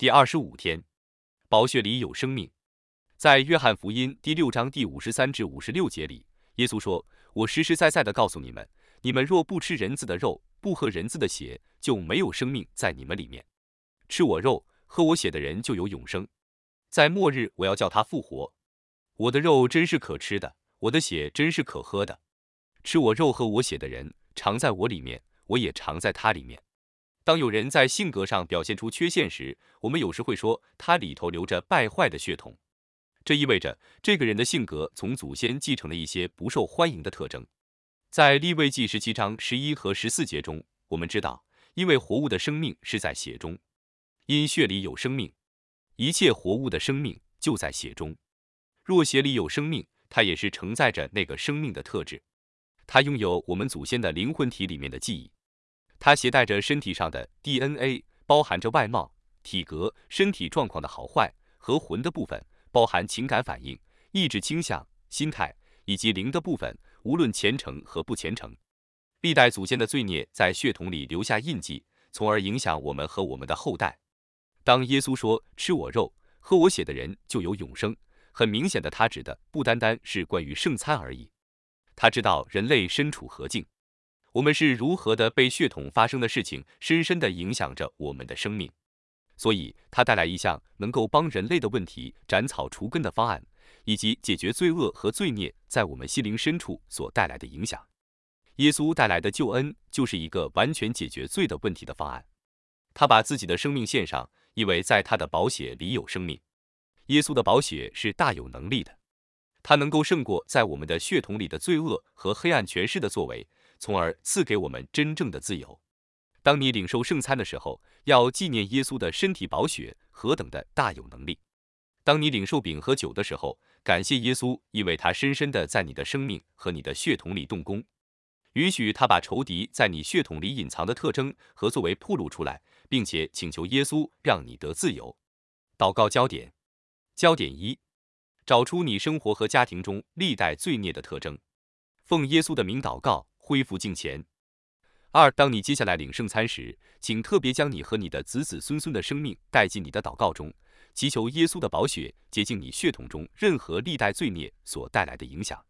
第二十五天，宝血里有生命。在约翰福音第六章第五十三至五十六节里，耶稣说：“我实实在在的告诉你们，你们若不吃人子的肉，不喝人子的血，就没有生命在你们里面。吃我肉、喝我血的人就有永生，在末日我要叫他复活。我的肉真是可吃的，我的血真是可喝的。吃我肉和我血的人，常在我里面，我也常在他里面。”当有人在性格上表现出缺陷时，我们有时会说他里头流着败坏的血统，这意味着这个人的性格从祖先继承了一些不受欢迎的特征。在立位记十七章十一和十四节中，我们知道，因为活物的生命是在血中，因血里有生命，一切活物的生命就在血中。若血里有生命，它也是承载着那个生命的特质，它拥有我们祖先的灵魂体里面的记忆。它携带着身体上的 DNA，包含着外貌、体格、身体状况的好坏和魂的部分，包含情感反应、意志倾向、心态以及灵的部分，无论虔诚和不虔诚。历代祖先的罪孽在血统里留下印记，从而影响我们和我们的后代。当耶稣说“吃我肉、喝我血的人就有永生”，很明显的，他指的不单单是关于圣餐而已。他知道人类身处何境。我们是如何的被血统发生的事情深深的影响着我们的生命，所以他带来一项能够帮人类的问题斩草除根的方案，以及解决罪恶和罪孽在我们心灵深处所带来的影响。耶稣带来的救恩就是一个完全解决罪的问题的方案。他把自己的生命献上，因为在他的宝血里有生命。耶稣的宝血是大有能力的，他能够胜过在我们的血统里的罪恶和黑暗权势的作为。从而赐给我们真正的自由。当你领受圣餐的时候，要纪念耶稣的身体宝血何等的大有能力。当你领受饼和酒的时候，感谢耶稣，因为他深深的在你的生命和你的血统里动工，允许他把仇敌在你血统里隐藏的特征和作为暴露出来，并且请求耶稣让你得自由。祷告焦点：焦点一，找出你生活和家庭中历代罪孽的特征，奉耶稣的名祷告。恢复敬虔。二，当你接下来领圣餐时，请特别将你和你的子子孙孙的生命带进你的祷告中，祈求耶稣的宝血洁净你血统中任何历代罪孽所带来的影响。